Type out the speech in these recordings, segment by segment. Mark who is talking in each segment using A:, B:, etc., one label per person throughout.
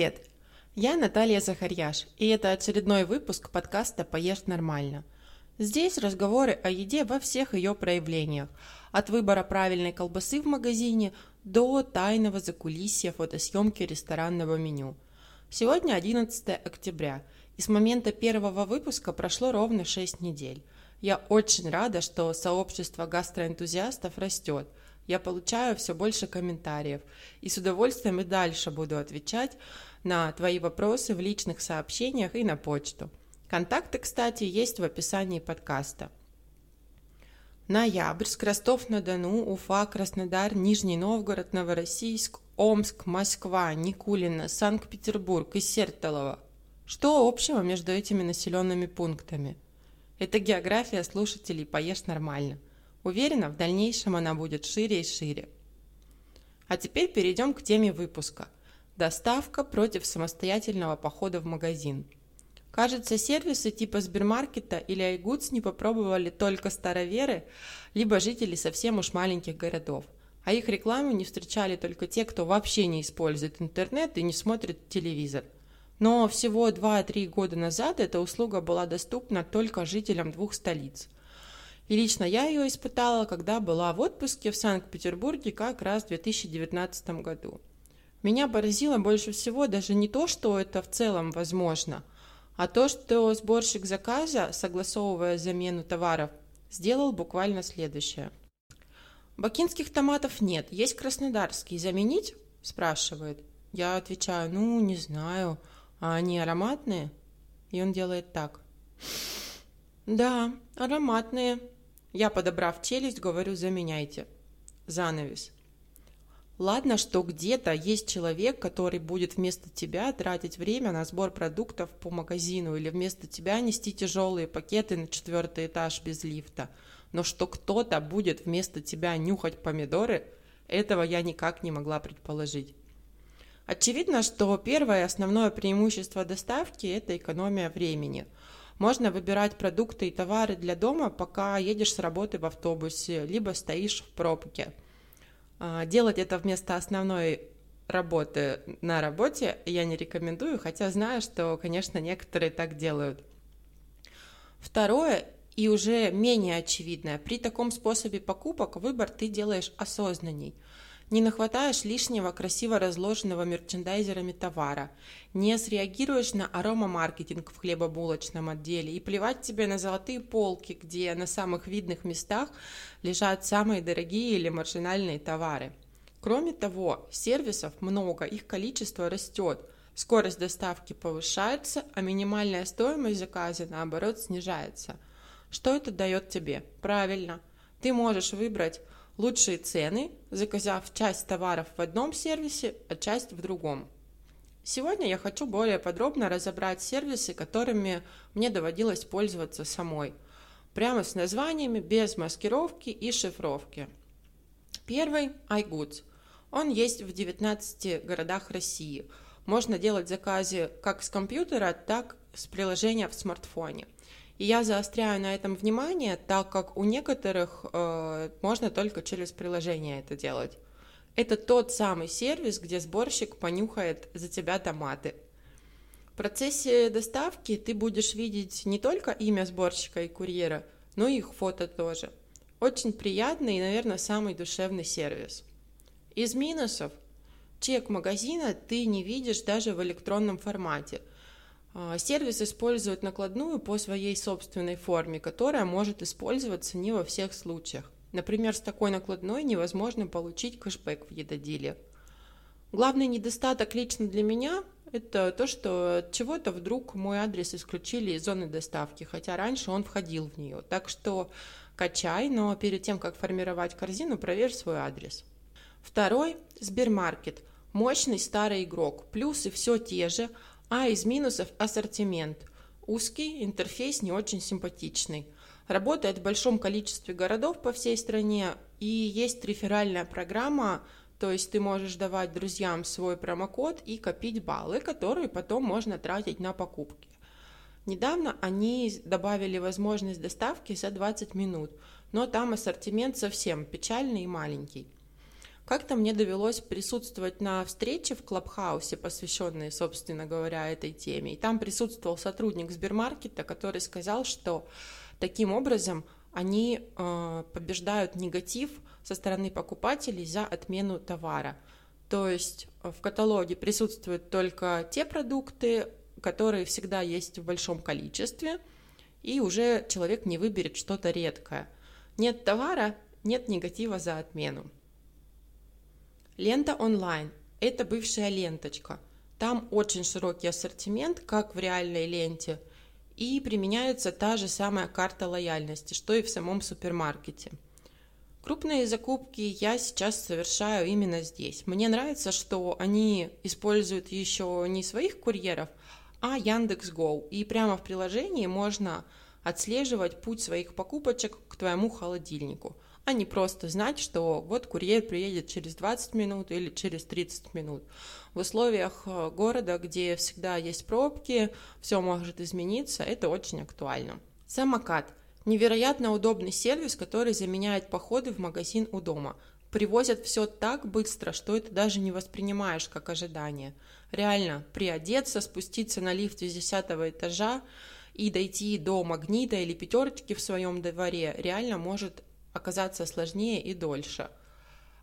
A: Привет! Я Наталья Захарьяш, и это очередной выпуск подкаста «Поешь нормально». Здесь разговоры о еде во всех ее проявлениях, от выбора правильной колбасы в магазине до тайного закулисья фотосъемки ресторанного меню. Сегодня 11 октября, и с момента первого выпуска прошло ровно 6 недель. Я очень рада, что сообщество гастроэнтузиастов растет. Я получаю все больше комментариев и с удовольствием и дальше буду отвечать на твои вопросы в личных сообщениях и на почту. Контакты, кстати, есть в описании подкаста. Ноябрьск, Ростов-на-Дону, Уфа, Краснодар, Нижний Новгород, Новороссийск, Омск, Москва, Никулина, Санкт-Петербург и Сертолово. Что общего между этими населенными пунктами? Это география слушателей «Поешь нормально». Уверена, в дальнейшем она будет шире и шире. А теперь перейдем к теме выпуска. Доставка против самостоятельного похода в магазин – Кажется, сервисы типа Сбермаркета или iGoods не попробовали только староверы, либо жители совсем уж маленьких городов. А их рекламу не встречали только те, кто вообще не использует интернет и не смотрит телевизор. Но всего 2-3 года назад эта услуга была доступна только жителям двух столиц. И лично я ее испытала, когда была в отпуске в Санкт-Петербурге как раз в 2019 году. Меня поразило больше всего даже не то, что это в целом возможно – а то, что сборщик заказа, согласовывая замену товаров, сделал буквально следующее. «Бакинских томатов нет, есть краснодарские. Заменить?» – спрашивает. Я отвечаю, ну, не знаю, а они ароматные? И он делает так. Да, ароматные. Я, подобрав челюсть, говорю, заменяйте. Занавес. Ладно, что где-то есть человек, который будет вместо тебя тратить время на сбор продуктов по магазину или вместо тебя нести тяжелые пакеты на четвертый этаж без лифта. Но что кто-то будет вместо тебя нюхать помидоры, этого я никак не могла предположить. Очевидно, что первое основное преимущество доставки – это экономия времени. Можно выбирать продукты и товары для дома, пока едешь с работы в автобусе, либо стоишь в пробке – делать это вместо основной работы на работе я не рекомендую, хотя знаю, что, конечно, некоторые так делают. Второе и уже менее очевидное. При таком способе покупок выбор ты делаешь осознанней – не нахватаешь лишнего красиво разложенного мерчендайзерами товара, не среагируешь на аромамаркетинг в хлебобулочном отделе и плевать тебе на золотые полки, где на самых видных местах лежат самые дорогие или маржинальные товары. Кроме того, сервисов много, их количество растет, скорость доставки повышается, а минимальная стоимость заказа, наоборот, снижается. Что это дает тебе? Правильно, ты можешь выбрать лучшие цены, заказав часть товаров в одном сервисе, а часть в другом. Сегодня я хочу более подробно разобрать сервисы, которыми мне доводилось пользоваться самой. Прямо с названиями, без маскировки и шифровки. Первый – iGoods. Он есть в 19 городах России. Можно делать заказы как с компьютера, так и с приложения в смартфоне – и я заостряю на этом внимание, так как у некоторых э, можно только через приложение это делать. Это тот самый сервис, где сборщик понюхает за тебя томаты. В процессе доставки ты будешь видеть не только имя сборщика и курьера, но и их фото тоже. Очень приятный и, наверное, самый душевный сервис. Из минусов чек магазина ты не видишь даже в электронном формате – сервис использует накладную по своей собственной форме, которая может использоваться не во всех случаях. Например, с такой накладной невозможно получить кэшбэк в едоделе. Главный недостаток лично для меня – это то, что от чего-то вдруг мой адрес исключили из зоны доставки, хотя раньше он входил в нее. Так что качай, но перед тем, как формировать корзину, проверь свой адрес. Второй – Сбермаркет. Мощный старый игрок. Плюсы все те же – а из минусов ассортимент. Узкий, интерфейс не очень симпатичный. Работает в большом количестве городов по всей стране и есть реферальная программа, то есть ты можешь давать друзьям свой промокод и копить баллы, которые потом можно тратить на покупки. Недавно они добавили возможность доставки за 20 минут, но там ассортимент совсем печальный и маленький. Как-то мне довелось присутствовать на встрече в Клабхаусе, посвященной, собственно говоря, этой теме. И там присутствовал сотрудник Сбермаркета, который сказал, что таким образом они э, побеждают негатив со стороны покупателей за отмену товара. То есть в каталоге присутствуют только те продукты, которые всегда есть в большом количестве, и уже человек не выберет что-то редкое. Нет товара, нет негатива за отмену. Лента онлайн – это бывшая ленточка. Там очень широкий ассортимент, как в реальной ленте, и применяется та же самая карта лояльности, что и в самом супермаркете. Крупные закупки я сейчас совершаю именно здесь. Мне нравится, что они используют еще не своих курьеров, а Яндекс.Гоу. И прямо в приложении можно отслеживать путь своих покупочек к твоему холодильнику, а не просто знать, что вот курьер приедет через 20 минут или через 30 минут. В условиях э, города, где всегда есть пробки, все может измениться, это очень актуально. Самокат – невероятно удобный сервис, который заменяет походы в магазин у дома – привозят все так быстро, что это даже не воспринимаешь как ожидание. Реально, приодеться, спуститься на лифте с десятого этажа и дойти до магнита или пятерочки в своем дворе реально может оказаться сложнее и дольше.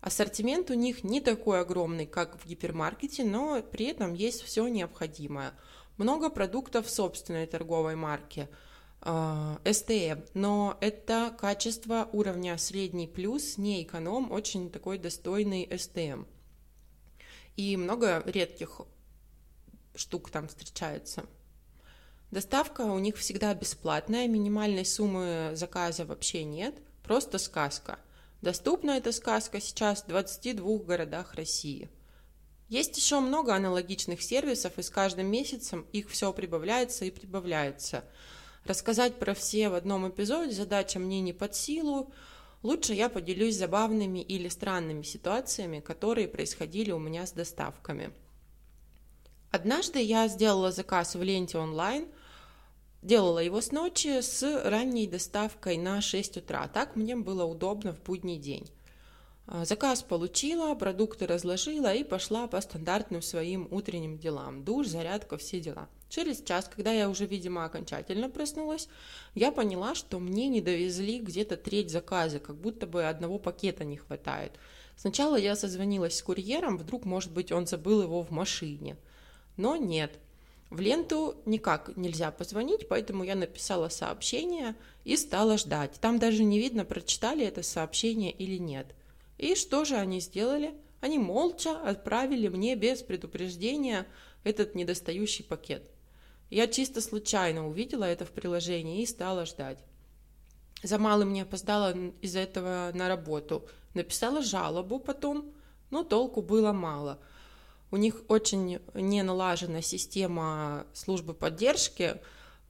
A: Ассортимент у них не такой огромный, как в гипермаркете, но при этом есть все необходимое. Много продуктов собственной торговой марки – э, но это качество уровня средний плюс, не эконом, очень такой достойный STM. И много редких штук там встречается. Доставка у них всегда бесплатная, минимальной суммы заказа вообще нет, просто сказка. Доступна эта сказка сейчас в 22 городах России. Есть еще много аналогичных сервисов, и с каждым месяцем их все прибавляется и прибавляется – Рассказать про все в одном эпизоде задача мне не под силу. Лучше я поделюсь забавными или странными ситуациями, которые происходили у меня с доставками. Однажды я сделала заказ в ленте онлайн, делала его с ночи с ранней доставкой на 6 утра. Так мне было удобно в будний день. А, заказ получила, продукты разложила и пошла по стандартным своим утренним делам. Душ, зарядка, все дела. Через час, когда я уже, видимо, окончательно проснулась, я поняла, что мне не довезли где-то треть заказа, как будто бы одного пакета не хватает. Сначала я созвонилась с курьером, вдруг, может быть, он забыл его в машине. Но нет. В ленту никак нельзя позвонить, поэтому я написала сообщение и стала ждать. Там даже не видно, прочитали это сообщение или нет. И что же они сделали? Они молча отправили мне без предупреждения этот недостающий пакет. Я чисто случайно увидела это в приложении и стала ждать. За малым не опоздала из-за этого на работу. Написала жалобу потом, но толку было мало. У них очень не налажена система службы поддержки,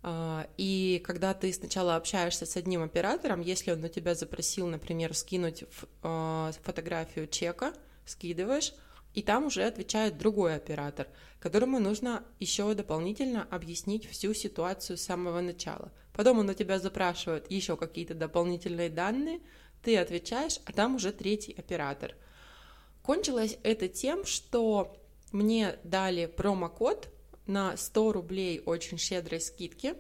A: а, и когда ты сначала общаешься с одним оператором, если он на тебя запросил, например, скинуть а, фотографию чека, скидываешь, и там уже отвечает другой оператор, которому нужно еще дополнительно объяснить всю ситуацию с самого начала. Потом он у тебя запрашивает еще какие-то дополнительные данные, ты отвечаешь, а там уже третий оператор. Кончилось это тем, что мне дали промокод на 100 рублей очень щедрой скидки.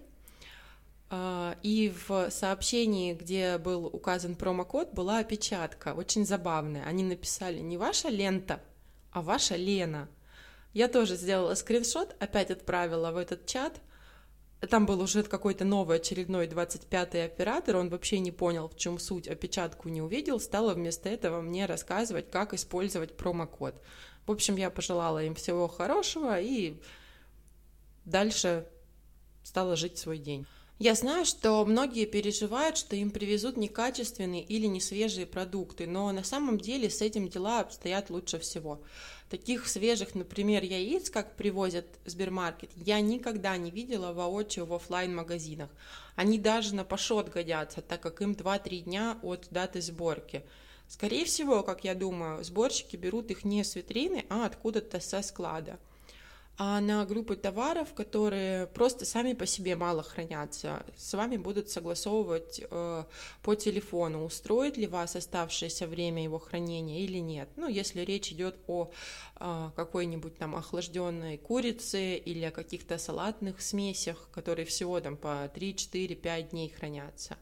A: А, и в сообщении, где был указан промокод, была опечатка, очень забавная. Они написали не ваша лента, а ваша Лена. Я тоже сделала скриншот, опять отправила в этот чат. Там был уже какой-то новый очередной 25-й оператор, он вообще не понял, в чем суть, опечатку не увидел, стала вместо этого мне рассказывать, как использовать промокод. В общем, я пожелала им всего хорошего и дальше стала жить свой день. Я знаю, что многие переживают, что им привезут некачественные или несвежие продукты, но на самом деле с этим дела обстоят лучше всего. Таких свежих, например, яиц, как привозят в Сбермаркет, я никогда не видела воочию в офлайн магазинах Они даже на пашот годятся, так как им 2-3 дня от даты сборки. Скорее всего, как я думаю, сборщики берут их не с витрины, а откуда-то со склада. А на группы товаров, которые просто сами по себе мало хранятся, с вами будут согласовывать э, по телефону, устроит ли вас оставшееся время его хранения или нет. Ну, если речь идет о э, какой-нибудь там охлажденной курице или о каких-то салатных смесях, которые всего там по 3, 4, 5 дней хранятся.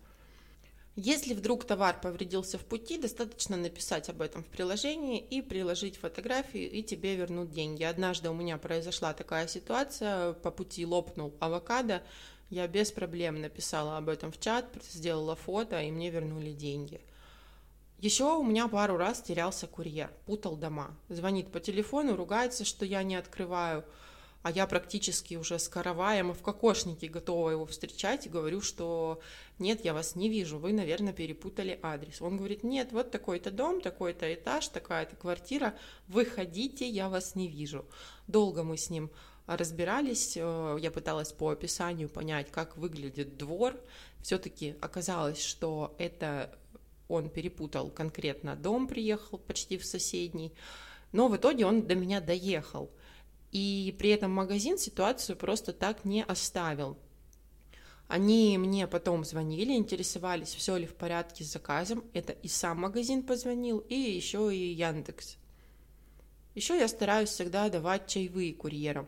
A: Если вдруг товар повредился в пути, достаточно написать об этом в приложении и приложить фотографию, и тебе вернут деньги. Однажды у меня произошла такая ситуация, по пути лопнул авокадо, я без проблем написала об этом в чат, сделала фото, и мне вернули деньги. Еще у меня пару раз терялся курьер, путал дома. Звонит по телефону, ругается, что я не открываю а я практически уже с караваем и в кокошнике готова его встречать и говорю, что нет, я вас не вижу, вы, наверное, перепутали адрес. Он говорит, нет, вот такой-то дом, такой-то этаж, такая-то квартира, выходите, я вас не вижу. Долго мы с ним разбирались, э, я пыталась по описанию понять, как выглядит двор. Все-таки оказалось, что это он перепутал конкретно дом, приехал почти в соседний, но в итоге он до меня доехал – и при этом магазин ситуацию просто так не оставил. Они мне потом звонили, интересовались, все ли в порядке с заказом. Это и сам магазин позвонил, и еще и Яндекс. Еще я стараюсь всегда давать чаевые курьерам.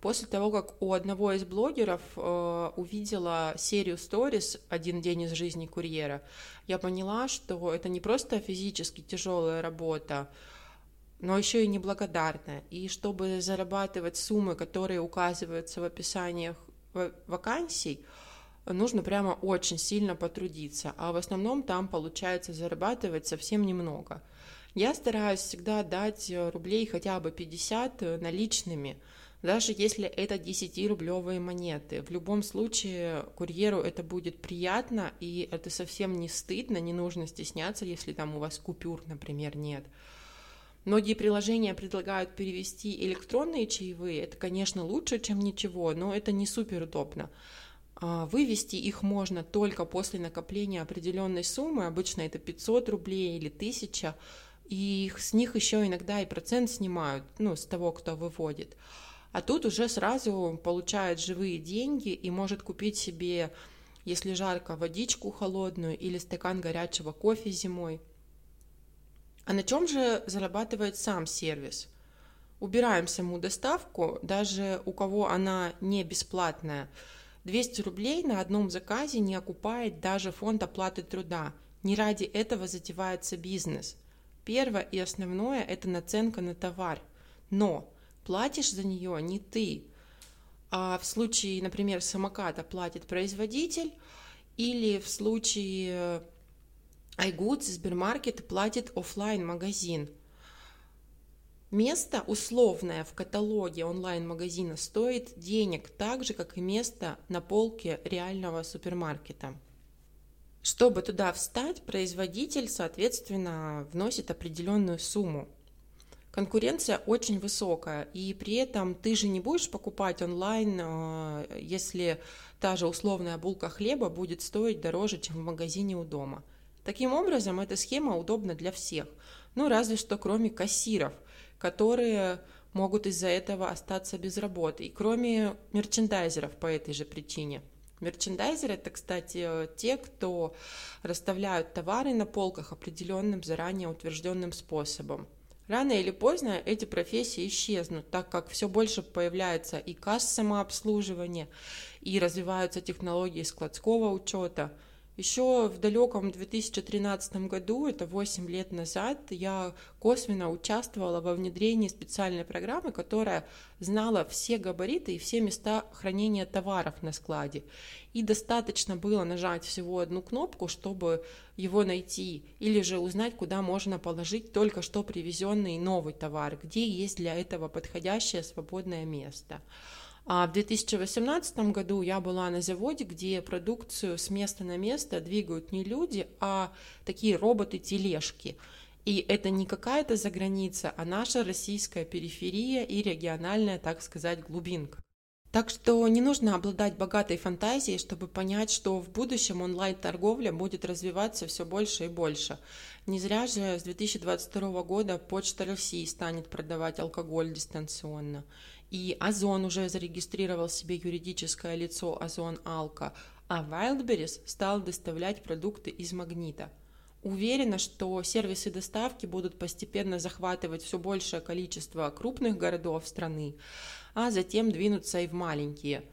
A: После того, как у одного из блогеров э, увидела серию сторис «Один день из жизни курьера», я поняла, что это не просто физически тяжелая работа, но еще и неблагодарная. И чтобы зарабатывать суммы, которые указываются в описаниях вакансий, нужно прямо очень сильно потрудиться, а в основном там получается зарабатывать совсем немного. Я стараюсь всегда дать э, рублей хотя бы 50 э, наличными, даже если это 10-рублевые монеты. В любом случае курьеру это будет приятно, и это совсем не стыдно, не нужно стесняться, если там у вас купюр, например, нет. Многие приложения предлагают перевести электронные чаевые. Это, конечно, лучше, чем ничего, но это не супер удобно. А, вывести их можно только после накопления определенной суммы, обычно это 500 рублей или 1000, и с них еще иногда и процент снимают, ну, с того, кто выводит. А тут уже сразу получает живые деньги и может купить себе, если жарко, водичку холодную или стакан горячего кофе зимой. А на чем же зарабатывает сам сервис? Убираем саму доставку, даже у кого она не бесплатная. 200 рублей на одном заказе не окупает даже фонд оплаты труда. Не ради этого затевается бизнес. Первое и основное – это наценка на товар. Но платишь за нее не ты. А в случае, например, самоката платит производитель, или в случае iGoods, Сбермаркет платит офлайн магазин Место условное в каталоге онлайн-магазина стоит денег так же, как и место на полке реального супермаркета. Чтобы туда встать, производитель, соответственно, вносит определенную сумму. Конкуренция очень высокая, и при этом ты же не будешь покупать онлайн, э, если та же условная булка хлеба будет стоить дороже, чем в магазине у дома – Таким образом, эта схема удобна для всех, ну разве что кроме кассиров, которые могут из-за этого остаться без работы, и кроме мерчендайзеров по этой же причине. Мерчендайзеры – это, кстати, те, кто расставляют товары на полках определенным заранее утвержденным способом. Рано или поздно эти профессии исчезнут, так как все больше появляется и касс самообслуживания, и развиваются технологии складского учета – еще в далеком 2013 году, это 8 лет назад, я косвенно участвовала во внедрении специальной программы, которая знала все габариты и все места хранения товаров на складе. И достаточно было нажать всего одну кнопку, чтобы его найти, или же узнать, куда можно положить только что привезенный новый товар, где есть для этого подходящее свободное место. А в 2018 году я была на заводе, где продукцию с места на место двигают не люди, а такие роботы-тележки. И это не какая-то заграница, а наша российская периферия и региональная, так сказать, глубинка. Так что не нужно обладать богатой фантазией, чтобы понять, что в будущем онлайн-торговля будет развиваться все больше и больше. Не зря же с 2022 года Почта России станет продавать алкоголь дистанционно. И Озон уже зарегистрировал себе юридическое лицо Озон Алка, а Wildberries стал доставлять продукты из магнита. Уверена, что сервисы доставки будут постепенно захватывать все большее количество крупных городов страны, а затем двинуться и в маленькие.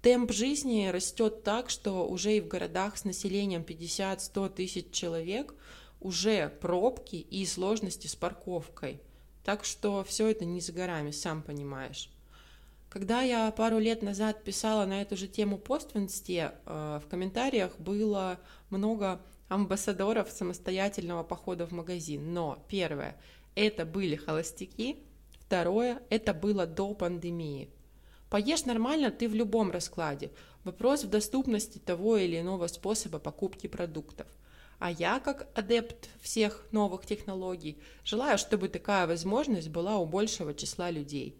A: Темп жизни растет так, что уже и в городах с населением 50-100 тысяч человек уже пробки и сложности с парковкой. Так что все это не за горами, сам понимаешь. Когда я пару лет назад писала на эту же тему пост в инсте, э, в комментариях было много амбассадоров самостоятельного похода в магазин. Но первое, это были холостяки, второе, это было до пандемии. Поешь нормально ты в любом раскладе. Вопрос в доступности того или иного способа покупки продуктов. А я, как адепт всех новых технологий, желаю, чтобы такая возможность была у большего числа людей.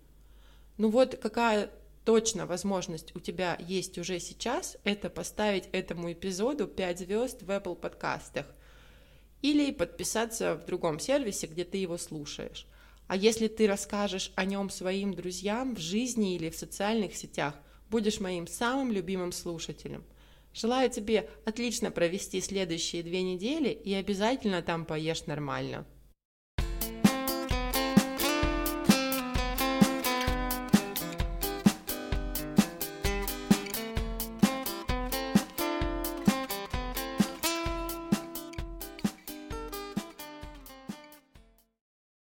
A: Ну вот какая точно возможность у тебя есть уже сейчас, это поставить этому эпизоду 5 звезд в Apple подкастах или подписаться в другом сервисе, где ты его слушаешь. А если ты расскажешь о нем своим друзьям в жизни или в социальных сетях, будешь моим самым любимым слушателем – Желаю тебе отлично провести следующие две недели и обязательно там поешь нормально.